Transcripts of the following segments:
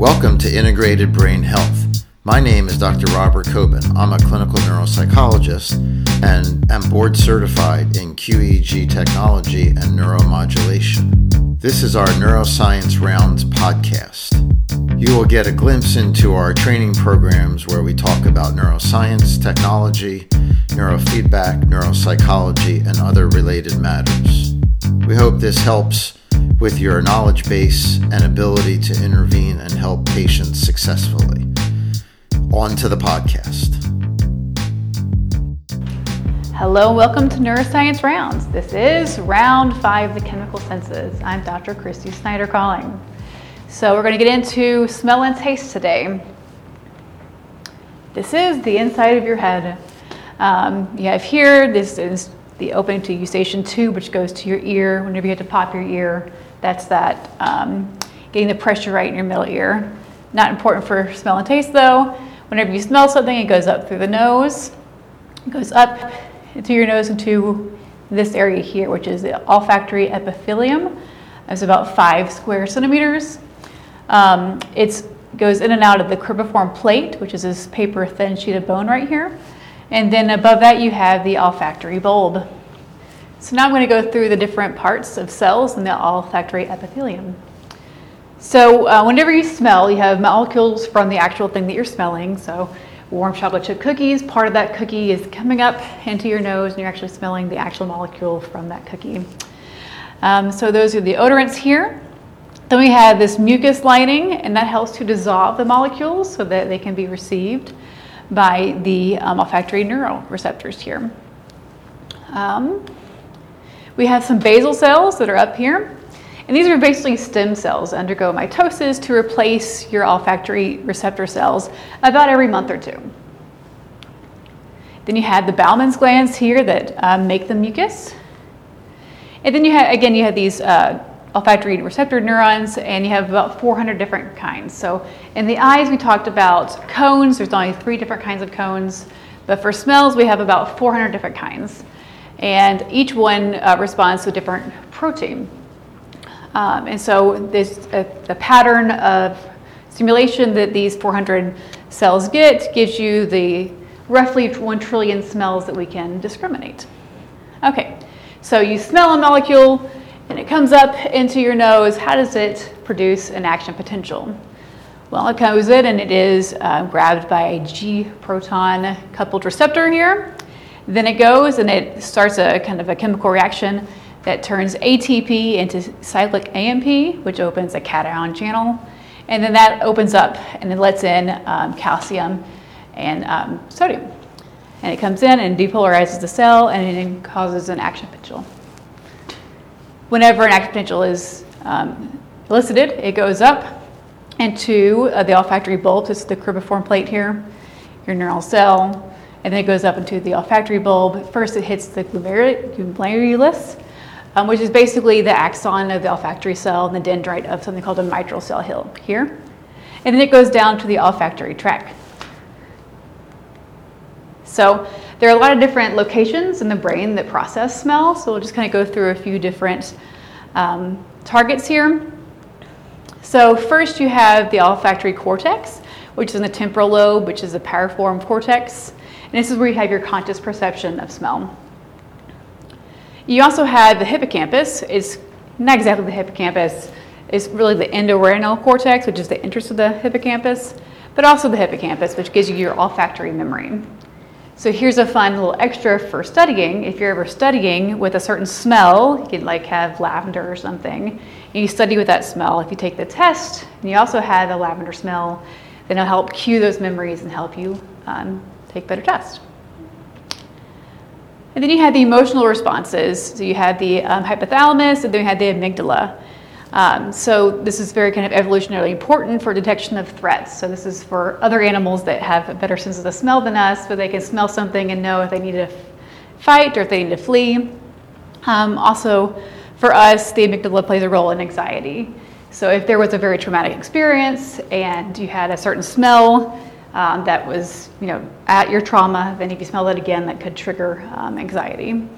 Welcome to Integrated Brain Health. My name is Dr. Robert Coben. I'm a clinical neuropsychologist and am board certified in QEEG technology and neuromodulation. This is our Neuroscience Rounds podcast. You will get a glimpse into our training programs where we talk about neuroscience, technology, neurofeedback, neuropsychology, and other related matters. We hope this helps with your knowledge base and ability to intervene and help patients successfully. On to the podcast. Hello, and welcome to Neuroscience Rounds. This is round five, the chemical senses. I'm Dr. Christy Snyder calling. So, we're going to get into smell and taste today. This is the inside of your head. Um, you have here, this is the opening to eustachian tube, which goes to your ear whenever you have to pop your ear. That's that um, getting the pressure right in your middle ear. Not important for smell and taste though. Whenever you smell something, it goes up through the nose, it goes up into your nose into this area here, which is the olfactory epithelium. It's about five square centimeters. Um, it goes in and out of the cribriform plate, which is this paper thin sheet of bone right here. And then above that, you have the olfactory bulb. So now I'm going to go through the different parts of cells in the olfactory epithelium. So uh, whenever you smell, you have molecules from the actual thing that you're smelling. So warm chocolate chip cookies, part of that cookie is coming up into your nose, and you're actually smelling the actual molecule from that cookie. Um, so those are the odorants here. Then we have this mucus lining, and that helps to dissolve the molecules so that they can be received by the um, olfactory neuroreceptors here. Um, we have some basal cells that are up here. And these are basically stem cells that undergo mitosis to replace your olfactory receptor cells about every month or two. Then you have the Bowman's glands here that um, make the mucus. And then you have, again, you have these uh, olfactory receptor neurons, and you have about 400 different kinds. So in the eyes, we talked about cones. There's only three different kinds of cones. But for smells, we have about 400 different kinds and each one uh, responds to a different protein. Um, and so this, uh, the pattern of stimulation that these 400 cells get gives you the roughly 1 trillion smells that we can discriminate. Okay, so you smell a molecule and it comes up into your nose. How does it produce an action potential? Well, it comes in and it is uh, grabbed by a G protein coupled receptor here. Then it goes and it starts a kind of a chemical reaction that turns ATP into cyclic AMP, which opens a cation channel. And then that opens up and it lets in um, calcium and um, sodium. And it comes in and depolarizes the cell and it causes an action potential. Whenever an action potential is um, elicited, it goes up into uh, the olfactory bulb. This is the cribriform plate here, your neural cell and then it goes up into the olfactory bulb. First, it hits the glomerulus, um, which is basically the axon of the olfactory cell and the dendrite of something called a mitral cell hill here. And then it goes down to the olfactory tract. So there are a lot of different locations in the brain that process smell. So we'll just kind of go through a few different um, targets here. So first you have the olfactory cortex, which is in the temporal lobe, which is the piriform cortex. And this is where you have your conscious perception of smell. You also have the hippocampus. It's not exactly the hippocampus. It's really the entorhinal cortex, which is the interest of the hippocampus, but also the hippocampus, which gives you your olfactory memory. So here's a fun little extra for studying. If you're ever studying with a certain smell, you could like have lavender or something, and you study with that smell. If you take the test and you also have a lavender smell, then it'll help cue those memories and help you um, take better tests. And then you had the emotional responses. So you had the um, hypothalamus, and then you had the amygdala. Um, so this is very kind of evolutionarily important for detection of threats. So this is for other animals that have a better sense of the smell than us, but they can smell something and know if they need to fight or if they need to flee. Um, also, for us, the amygdala plays a role in anxiety. So if there was a very traumatic experience and you had a certain smell, um, that was, you know, at your trauma, then if you smell that again, that could trigger um, anxiety.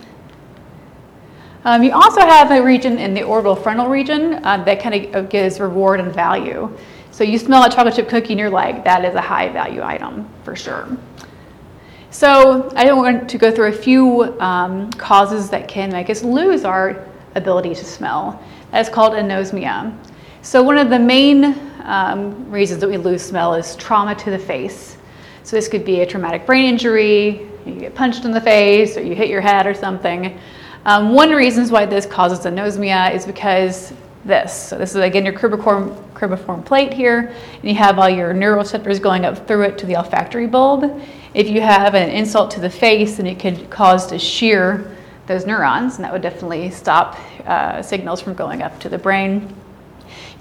Um, you also have a region in the orbital frontal region uh, that kind of gives reward and value. So you smell a chocolate chip cookie and you're like, that is a high value item for sure. So you smell a chocolate chip cookie and you're like, that is a high value item for sure. So I want to go through a few um, causes that can make us lose our ability to smell. That's called anosmia. So one of the main um, reasons that we lose smell is trauma to the face. So this could be a traumatic brain injury, you get punched in the face, or you hit your head or something. Um, one reasons why this causes anosmia is because this. So this is again your cribriform plate here, and you have all your neuroreceptors going up through it to the olfactory bulb. If you have an insult to the face, then it could cause to shear those neurons, and that would definitely stop uh, signals from going up to the brain.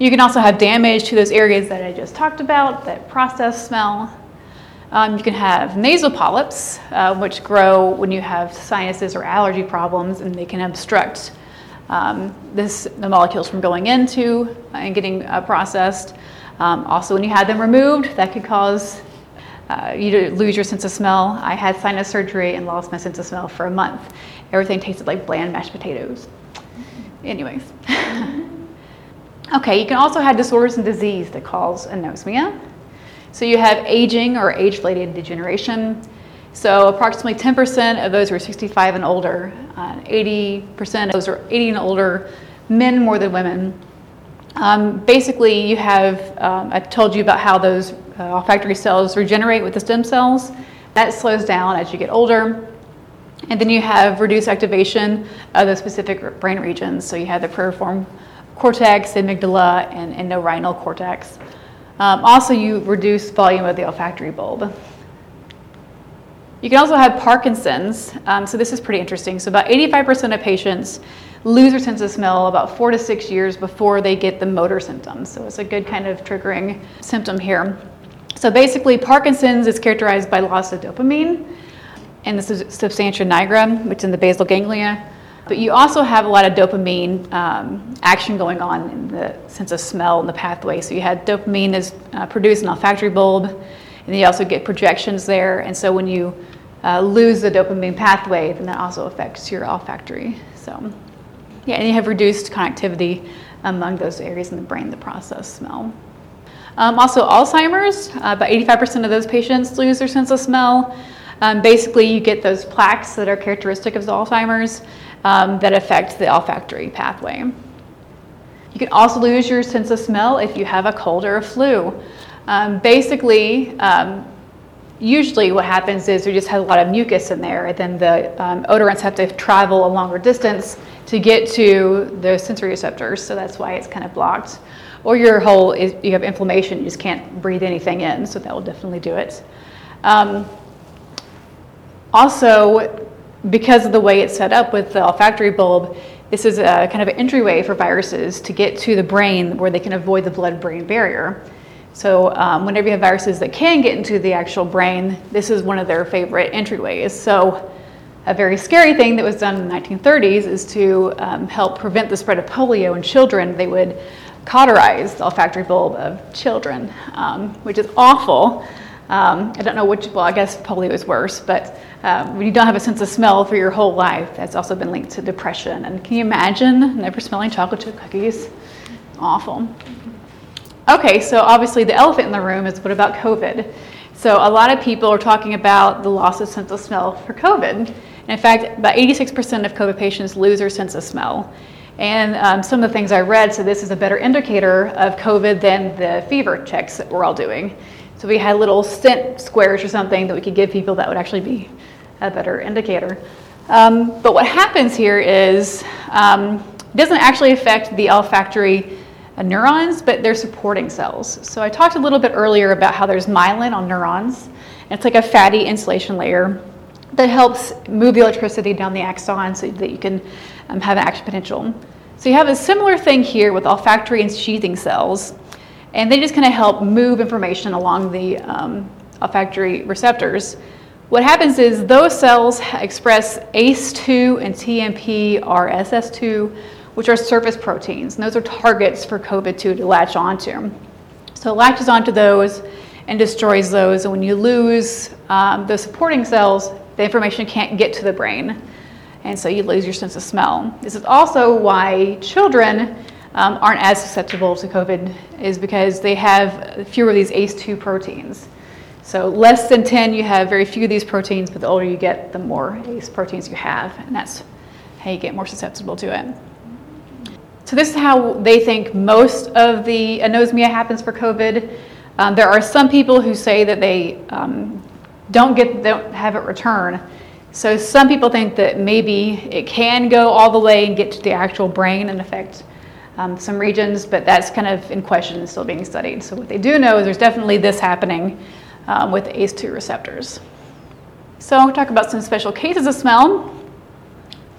You can also have damage to those areas that I just talked about that process smell. Um, you can have nasal polyps, uh, which grow when you have sinuses or allergy problems, and they can obstruct um, this, the molecules from going into and getting uh, processed. Um, also, when you had them removed, that could cause uh, you to lose your sense of smell. I had sinus surgery and lost my sense of smell for a month. Everything tasted like bland mashed potatoes. Anyways. okay, you can also have disorders and disease that cause anosmia. So you have aging or age-related degeneration. So approximately 10% of those who are 65 and older, uh, 80% of those are 80 and older, men more than women. Um, basically, you have, um, I told you about how those uh, olfactory cells regenerate with the stem cells. That slows down as you get older. And then you have reduced activation of the specific brain regions. So you have the piriform cortex, amygdala, and entorhinal cortex. Um, also, you reduce volume of the olfactory bulb. You can also have Parkinson's. Um, so this is pretty interesting. So about 85% of patients lose their sense of smell about four to six years before they get the motor symptoms. So it's a good kind of triggering symptom here. So basically, Parkinson's is characterized by loss of dopamine and the substantia nigra, which is in the basal ganglia. But you also have a lot of dopamine um, action going on in the sense of smell in the pathway. So you had dopamine is uh, produced in olfactory bulb, and you also get projections there. And so when you uh, lose the dopamine pathway, then that also affects your olfactory. So yeah, and you have reduced connectivity among those areas in the brain that process smell. Um, also, Alzheimer's, uh, about 85% of those patients lose their sense of smell. Um, basically, you get those plaques that are characteristic of Alzheimer's um, that affect the olfactory pathway. You can also lose your sense of smell if you have a cold or a flu. Um, basically, um, usually what happens is we just have a lot of mucus in there, and then the um, odorants have to travel a longer distance to get to the sensory receptors, so that's why it's kind of blocked. Or your whole, is, you have inflammation, you just can't breathe anything in, so that will definitely do it. Um, also, because of the way it's set up with the olfactory bulb, this is a kind of an entryway for viruses to get to the brain where they can avoid the blood brain barrier. So, um, whenever you have viruses that can get into the actual brain, this is one of their favorite entryways. So, a very scary thing that was done in the 1930s is to um, help prevent the spread of polio in children. They would cauterize the olfactory bulb of children, um, which is awful. Um, I don't know which, well, I guess polio is worse, but um, when you don't have a sense of smell for your whole life, that's also been linked to depression. And can you imagine never smelling chocolate chip cookies? Awful. Okay, so obviously the elephant in the room is what about COVID? So a lot of people are talking about the loss of sense of smell for COVID. And in fact, about 86% of COVID patients lose their sense of smell. And um, some of the things I read, so this is a better indicator of COVID than the fever checks that we're all doing. So we had little scent squares or something that we could give people that would actually be a better indicator. Um, but what happens here is um, it doesn't actually affect the olfactory uh, neurons, but they're supporting cells. So I talked a little bit earlier about how there's myelin on neurons. It's like a fatty insulation layer that helps move the electricity down the axon so that you can um, have an action potential. So you have a similar thing here with olfactory ensheathing cells and they just kind of help move information along the um, olfactory receptors. What happens is those cells express ACE2 and TMPRSS2, which are surface proteins, and those are targets for COVID-2 to latch onto. So it latches onto those and destroys those, and when you lose um, the supporting cells, the information can't get to the brain, and so you lose your sense of smell. This is also why children um, aren't as susceptible to COVID is because they have fewer of these ACE2 proteins. So less than 10, you have very few of these proteins, but the older you get, the more ACE proteins you have, and that's how you get more susceptible to it. So this is how they think most of the anosmia happens for COVID. Um, there are some people who say that they um, don't get don't have it return. So some people think that maybe it can go all the way and get to the actual brain and affect um, some regions, but that's kind of in question and still being studied. So what they do know is there's definitely this happening um, with ACE2 receptors. So I'll talk about some special cases of smell.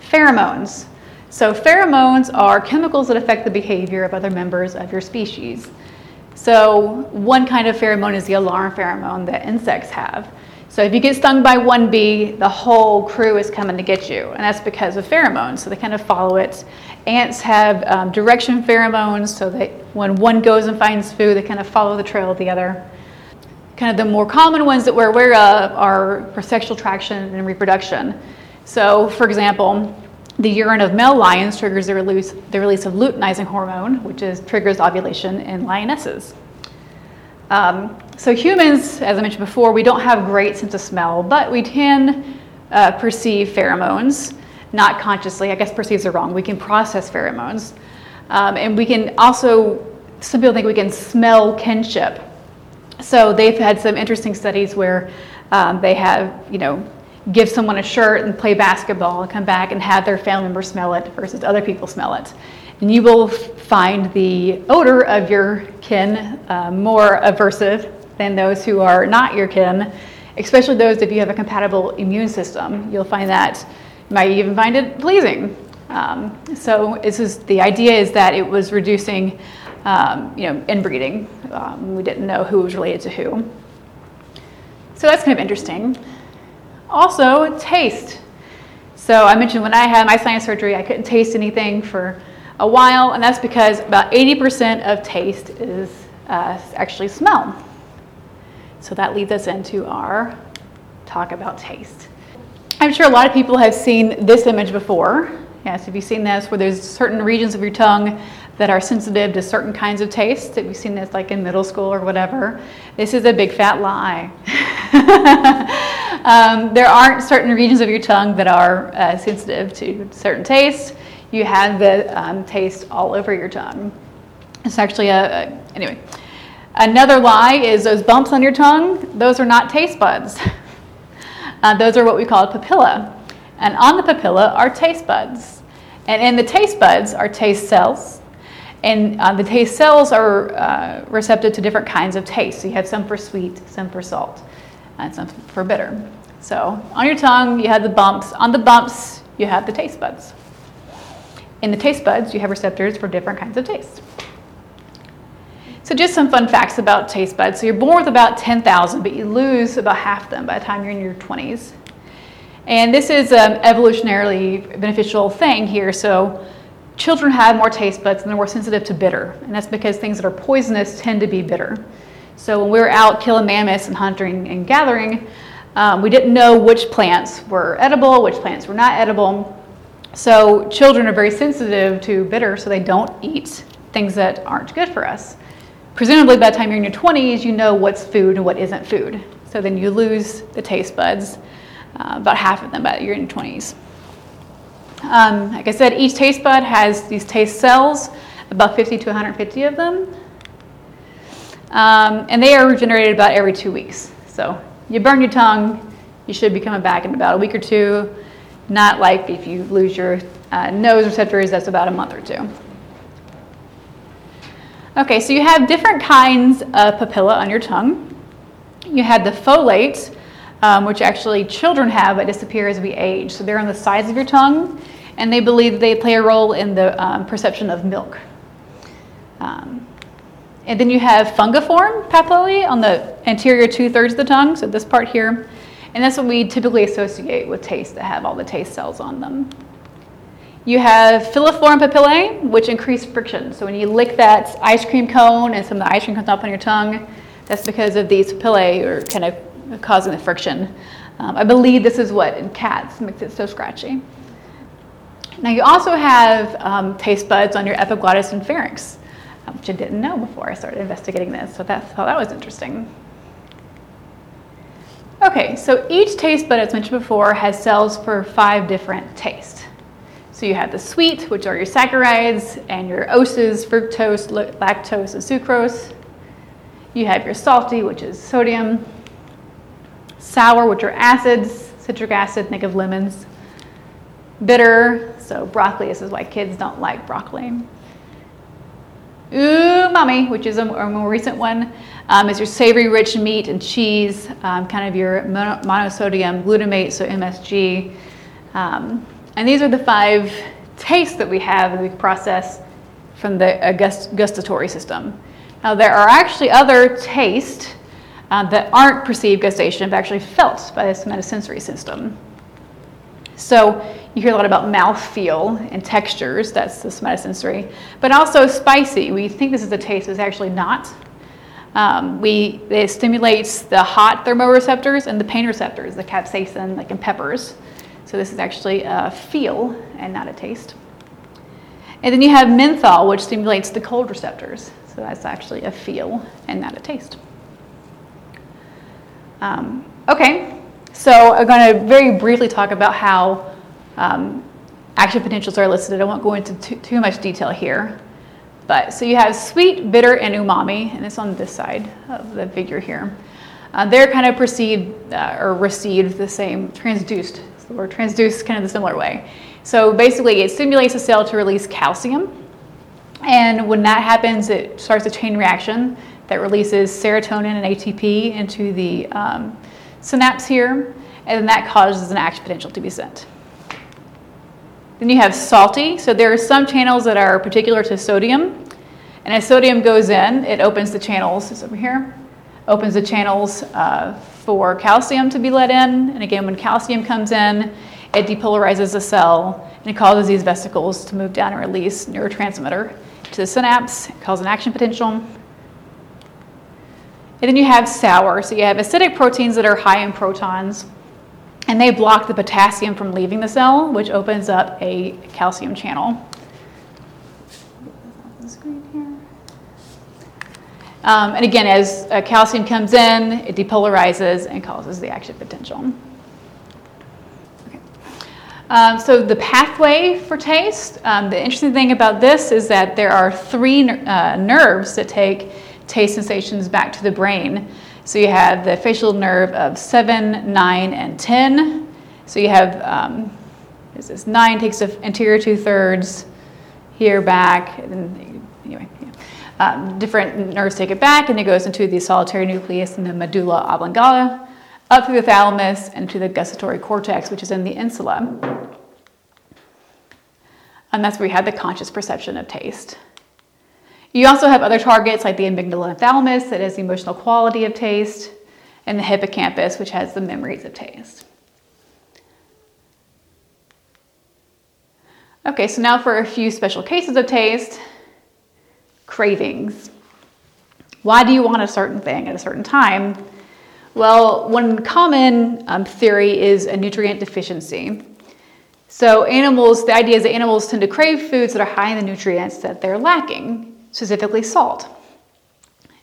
Pheromones. So pheromones are chemicals that affect the behavior of other members of your species. So one kind of pheromone is the alarm pheromone that insects have. So if you get stung by one bee, the whole crew is coming to get you, and that's because of pheromones. So they kind of follow it. Ants have um, direction pheromones, so that when one goes and finds food, they kind of follow the trail of the other. Kind of the more common ones that we're aware of are for sexual attraction and reproduction. So, for example, the urine of male lions triggers the release, the release of luteinizing hormone, which is, triggers ovulation in lionesses. Um, so humans, as I mentioned before, we don't have great sense of smell, but we can uh, perceive pheromones, not consciously. I guess perceives are wrong. We can process pheromones, um, and we can also. Some people think we can smell kinship. So they've had some interesting studies where um, they have, you know, give someone a shirt and play basketball and come back and have their family member smell it versus other people smell it and you will find the odor of your kin uh, more aversive than those who are not your kin, especially those if you have a compatible immune system. You'll find that you might even find it pleasing. Um, so this is the idea is that it was reducing, um, you know, inbreeding. Um, we didn't know who was related to who. So that's kind of interesting. Also, taste. So I mentioned when I had my sinus surgery, I couldn't taste anything for a while, and that's because about 80% of taste is uh, actually smell. So that leads us into our talk about taste. I'm sure a lot of people have seen this image before. Yes, have you seen this where there's certain regions of your tongue that are sensitive to certain kinds of taste? Have you seen this like in middle school or whatever? This is a big fat lie. um, there aren't certain regions of your tongue that are uh, sensitive to certain tastes you have the um, taste all over your tongue. It's actually a, a, anyway. Another lie is those bumps on your tongue, those are not taste buds. Uh, those are what we call papilla. And on the papilla are taste buds. And in the taste buds are taste cells. And uh, the taste cells are uh, receptive to different kinds of taste. So you have some for sweet, some for salt, and some for bitter. So on your tongue, you have the bumps. On the bumps, you have the taste buds. In the taste buds, you have receptors for different kinds of taste. So just some fun facts about taste buds. So you're born with about 10,000, but you lose about half them by the time you're in your 20s. And this is an evolutionarily beneficial thing here. So children have more taste buds and they're more sensitive to bitter. And that's because things that are poisonous tend to be bitter. So when we were out killing mammoths and hunting and gathering, um, we didn't know which plants were edible, which plants were not edible. So children are very sensitive to bitter, so they don't eat things that aren't good for us. Presumably, by the time you're in your 20s, you know what's food and what isn't food. So then you lose the taste buds, uh, about half of them by you're in your 20s. Um, like I said, each taste bud has these taste cells, about 50 to 150 of them. Um, and they are regenerated about every two weeks. So you burn your tongue, you should be coming back in about a week or two. Not like if you lose your uh, nose receptors, that's about a month or two. Okay, so you have different kinds of papilla on your tongue. You have the foliate, um, which actually children have but disappear as we age. So they're on the sides of your tongue, and they believe they play a role in the um, perception of milk. Um, and then you have fungiform papillae on the anterior two thirds of the tongue, so this part here. And that's what we typically associate with taste that have all the taste cells on them. You have filiform papillae, which increase friction. So when you lick that ice cream cone and some of the ice cream comes up on your tongue, that's because of these papillae are kind of causing the friction. Um, I believe this is what in cats makes it so scratchy. Now you also have um, taste buds on your epiglottis and pharynx, um, which I didn't know before I started investigating this, so that, thought that was interesting. Okay, so each taste bud, as mentioned before, has cells for five different tastes. So you have the sweet, which are your saccharides, and your oses, fructose, lactose, and sucrose. You have your salty, which is sodium. Sour, which are acids, citric acid, think of lemons. Bitter, so broccoli, this is why kids don't like broccoli. Umami, which is a more recent one, um, is your savory rich meat and cheese, um, kind of your monosodium glutamate, so MSG. Um, and these are the five tastes that we have that we process from the gustatory system. Now, there are actually other tastes uh, that aren't perceived gustation, but actually felt by the somatosensory system. So you hear a lot about mouth feel and textures, that's the somatosensory, but also spicy. We think this is a taste, but it's actually not. Um, we, it stimulates the hot thermoreceptors and the pain receptors, the capsaicin, like in peppers. So this is actually a feel and not a taste. And then you have menthol, which stimulates the cold receptors. So that's actually a feel and not a taste. Um, okay, so I'm going to very briefly talk about how um, action potentials are listed. I won't go into too, too, much detail here. But so you have sweet, bitter, and umami, and it's on this side of the figure here. Uh, they're kind of perceived uh, or received the same, transduced or transduced kind of the similar way. So basically, it stimulates the cell to release calcium. And when that happens, it starts a chain reaction that releases serotonin and ATP into the um, synapse here, and that causes an action potential to be sent. Then you have salty. So there are some channels that are particular to sodium. And as sodium goes in, it opens the channels, it's over here, opens the channels uh, for calcium to be let in. And again, when calcium comes in, it depolarizes the cell and it causes these vesicles to move down and release neurotransmitter to the synapse, it causes an action potential. And then you have sour. So you have acidic proteins that are high in protons, and they block the potassium from leaving the cell, which opens up a calcium channel. Um, and again, as uh, calcium comes in, it depolarizes and causes the action potential. Um, so the pathway for taste, um, the interesting thing about this is that there are three uh, nerves that take taste sensations back to the brain. So you have the facial nerve of 7, 9, and 10. So you have, um, is this 9 takes the anterior two thirds, here back, and anyway, um, different nerves take it back and it goes into the solitary nucleus and the medulla oblongata, up through the thalamus and to the gustatory cortex, which is in the insula. And that's where we have the conscious perception of taste. You also have other targets like the amygdala and thalamus that has the emotional quality of taste, and the hippocampus, which has the memories of taste. Okay, so now for a few special cases of taste cravings. Why do you want a certain thing at a certain time? Well, one common um, theory is a nutrient deficiency. So, animals, the idea is that animals tend to crave foods that are high in the nutrients that they're lacking, specifically salt.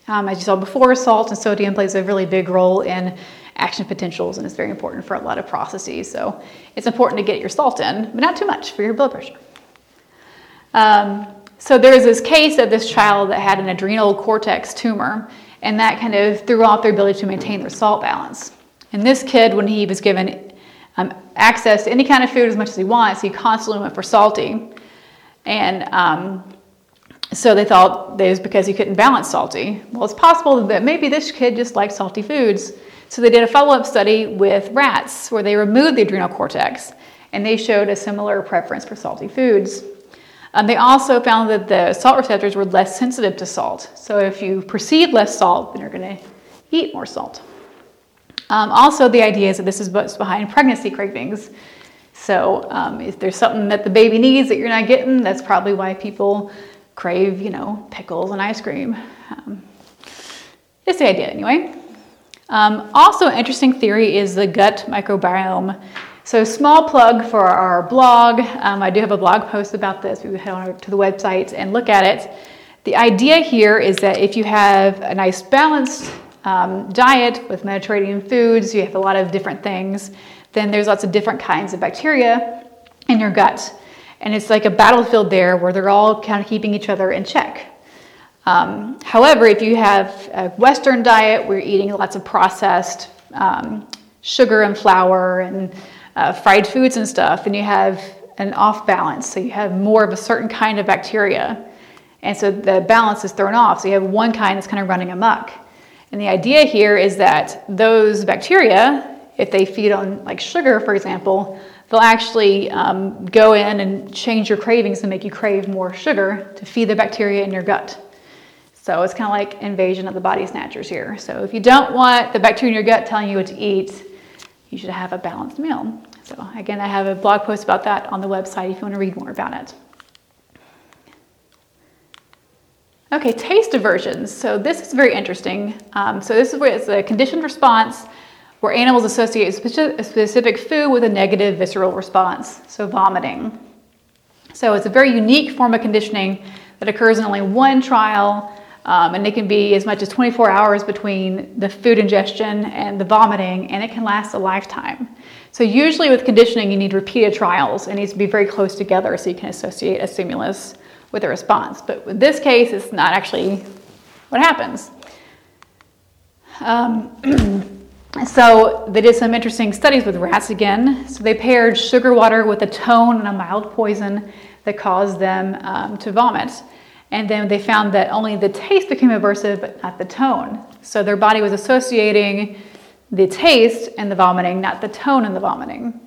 Um, as you saw before, salt and sodium plays a really big role in action potentials and it's very important for a lot of processes. So, it's important to get your salt in, but not too much for your blood pressure. Um, so there was this case of this child that had an adrenal cortex tumor, and that kind of threw off their ability to maintain their salt balance. And this kid, when he was given um, access to any kind of food as much as he wants, he constantly went for salty. And um, so they thought that it was because he couldn't balance salty. Well, it's possible that maybe this kid just liked salty foods. So they did a follow up study with rats where they removed the adrenal cortex and they showed a similar preference for salty foods. Um, they also found that the salt receptors were less sensitive to salt. So if you perceive less salt, then you're going to eat more salt. Um, also, the idea is that this is what's behind pregnancy cravings. So um, if there's something that the baby needs that you're not getting, that's probably why people crave, you know, pickles and ice cream. Um, it's the idea anyway. Um, also, an interesting theory is the gut microbiome So, small plug for our blog. Um, I do have a blog post about this. We head on to the website and look at it. The idea here is that if you have a nice balanced um, diet with Mediterranean foods, you have a lot of different things, then there's lots of different kinds of bacteria in your gut. And it's like a battlefield there where they're all kind of keeping each other in check. Um, however, if you have a Western diet where you're eating lots of processed um, sugar and flour and uh, fried foods and stuff, and you have an off balance. So you have more of a certain kind of bacteria. And so the balance is thrown off. So you have one kind that's kind of running amok. And the idea here is that those bacteria, if they feed on like sugar, for example, they'll actually um, go in and change your cravings and make you crave more sugar to feed the bacteria in your gut. So it's kind of like invasion of the body snatchers here. So if you don't want the bacteria in your gut telling you what to eat, you should have a balanced meal. So again, I have a blog post about that on the website if you want to read more about it. Okay, taste aversions. So this is very interesting. Um, so this is where it's a conditioned response where animals associate a specific food with a negative visceral response, so vomiting. So it's a very unique form of conditioning that occurs in only one trial, um, and it can be as much as 24 hours between the food ingestion and the vomiting, and it can last a lifetime. So usually with conditioning, you need repeated trials. It needs to be very close together so you can associate a stimulus with a response. But in this case, it's not actually what happens. Um, So they did some interesting studies with rats again. So they paired sugar water with a tone and a mild poison that caused them um, to vomit. And then they found that only the taste became aversive, but not the tone. So their body was associating the taste and the vomiting, not the tone and the vomiting.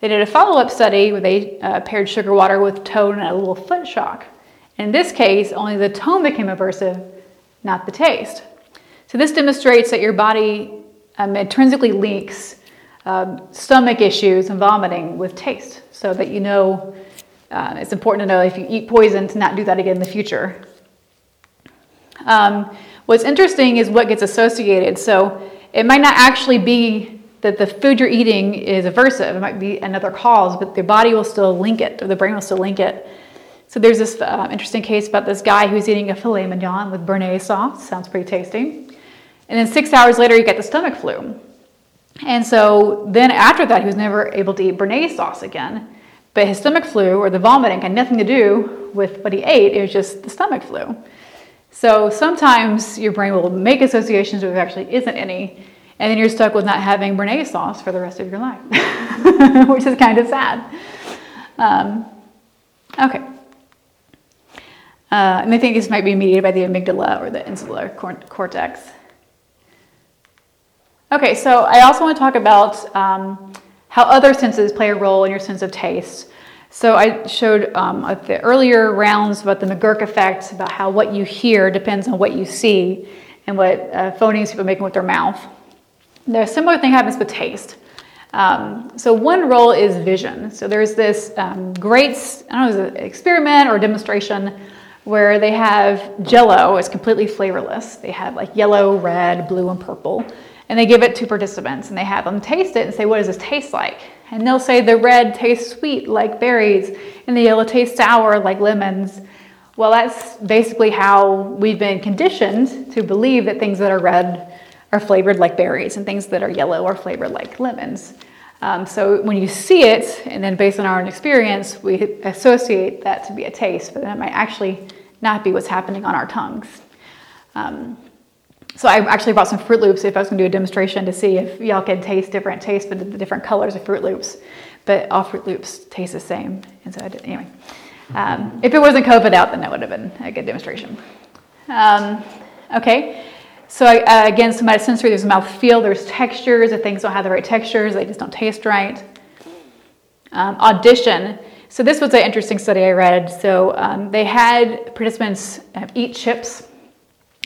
They did a follow up study where they uh, paired sugar water with tone and a little foot shock. In this case, only the tone became aversive, not the taste. So this demonstrates that your body um, intrinsically links um, stomach issues and vomiting with taste so that you know uh, it's important to know if you eat poison to not do that again in the future. Um, what's interesting is what gets associated. So it might not actually be that the food you're eating is aversive, it might be another cause, but the body will still link it, or the brain will still link it. So there's this uh, interesting case about this guy who's eating a filet mignon with béarnaise sauce. Sounds pretty tasty. And then six hours later, he got the stomach flu. And so then after that, he was never able to eat béarnaise sauce again. But his stomach flu or the vomiting had nothing to do with what he ate, it was just the stomach flu. So sometimes your brain will make associations where there actually isn't any, and then you're stuck with not having béarnaise sauce for the rest of your life, which is kind of sad. Um, okay. Uh, and I think this might be mediated by the amygdala or the insular cortex. Okay, so I also want to talk about um, how other senses play a role in your sense of taste. So I showed um, at the earlier rounds about the McGurk effect, about how what you hear depends on what you see and what uh, phonemes people are making with their mouth. The similar thing happens with taste. Um, so one role is vision. So there's this um, great, I don't know, an experiment or demonstration where they have Jello. It's completely flavorless. They have like yellow, red, blue, and purple and they give it to participants and they have them taste it and say, What does this taste like? And they'll say the red tastes sweet like berries and the yellow tastes sour like lemons. Well, that's basically how we've been conditioned to believe that things that are red are flavored like berries and things that are yellow are flavored like lemons. Um, so when you see it, and then based on our own experience, we associate that to be a taste, but that might actually not be what's happening on our tongues. Um, so I actually brought some Froot Loops if I was going to do a demonstration to see if y'all could taste different tastes, but the different colors of Froot Loops. But all Froot Loops taste the same. And so I did, anyway. Um, if it wasn't COVID out, then that would have been a good demonstration. Um, okay. So uh, again, somatosensory, there's mouth feel, there's textures. If things don't have the right textures, they just don't taste right. Um, audition. So this was an interesting study I read. So um, they had participants eat chips,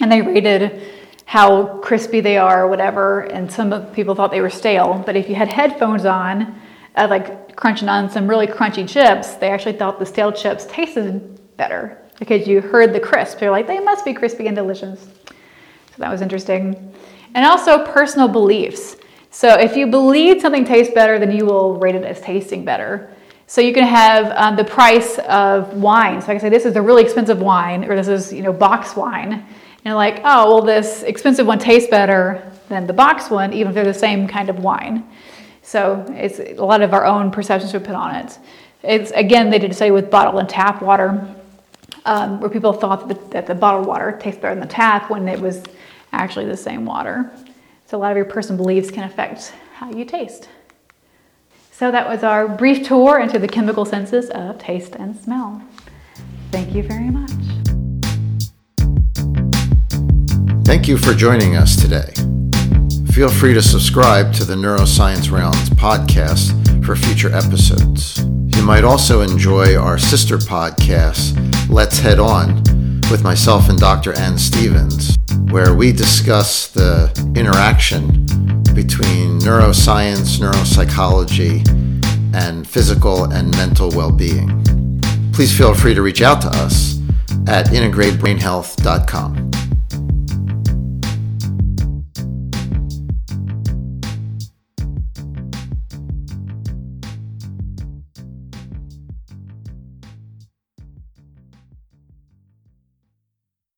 and they rated how crispy they are or whatever, and some people thought they were stale. But if you had headphones on, uh, like crunching on some really crunchy chips, they actually thought the stale chips tasted better because you heard the crisp. You're like, they must be crispy and delicious. So that was interesting. And also personal beliefs. So if you believe something tastes better, then you will rate it as tasting better. So you can have um, the price of wine. So I can say this is a really expensive wine, or this is you know box wine, and like oh well this expensive one tastes better than the box one, even if they're the same kind of wine. So it's a lot of our own perceptions we put on it. It's again they did say with bottled and tap water, um, where people thought that the, that the bottled water tastes better than the tap when it was actually the same water. So a lot of your personal beliefs can affect how you taste. So that was our brief tour into the chemical senses of taste and smell. Thank you very much. Thank you for joining us today. Feel free to subscribe to the Neuroscience Rounds podcast for future episodes. You might also enjoy our sister podcast, Let's Head On, with myself and Dr. Ann Stevens, where we discuss the interaction between neuroscience, neuropsychology, and physical and mental well being. Please feel free to reach out to us at integratedbrainhealth.com.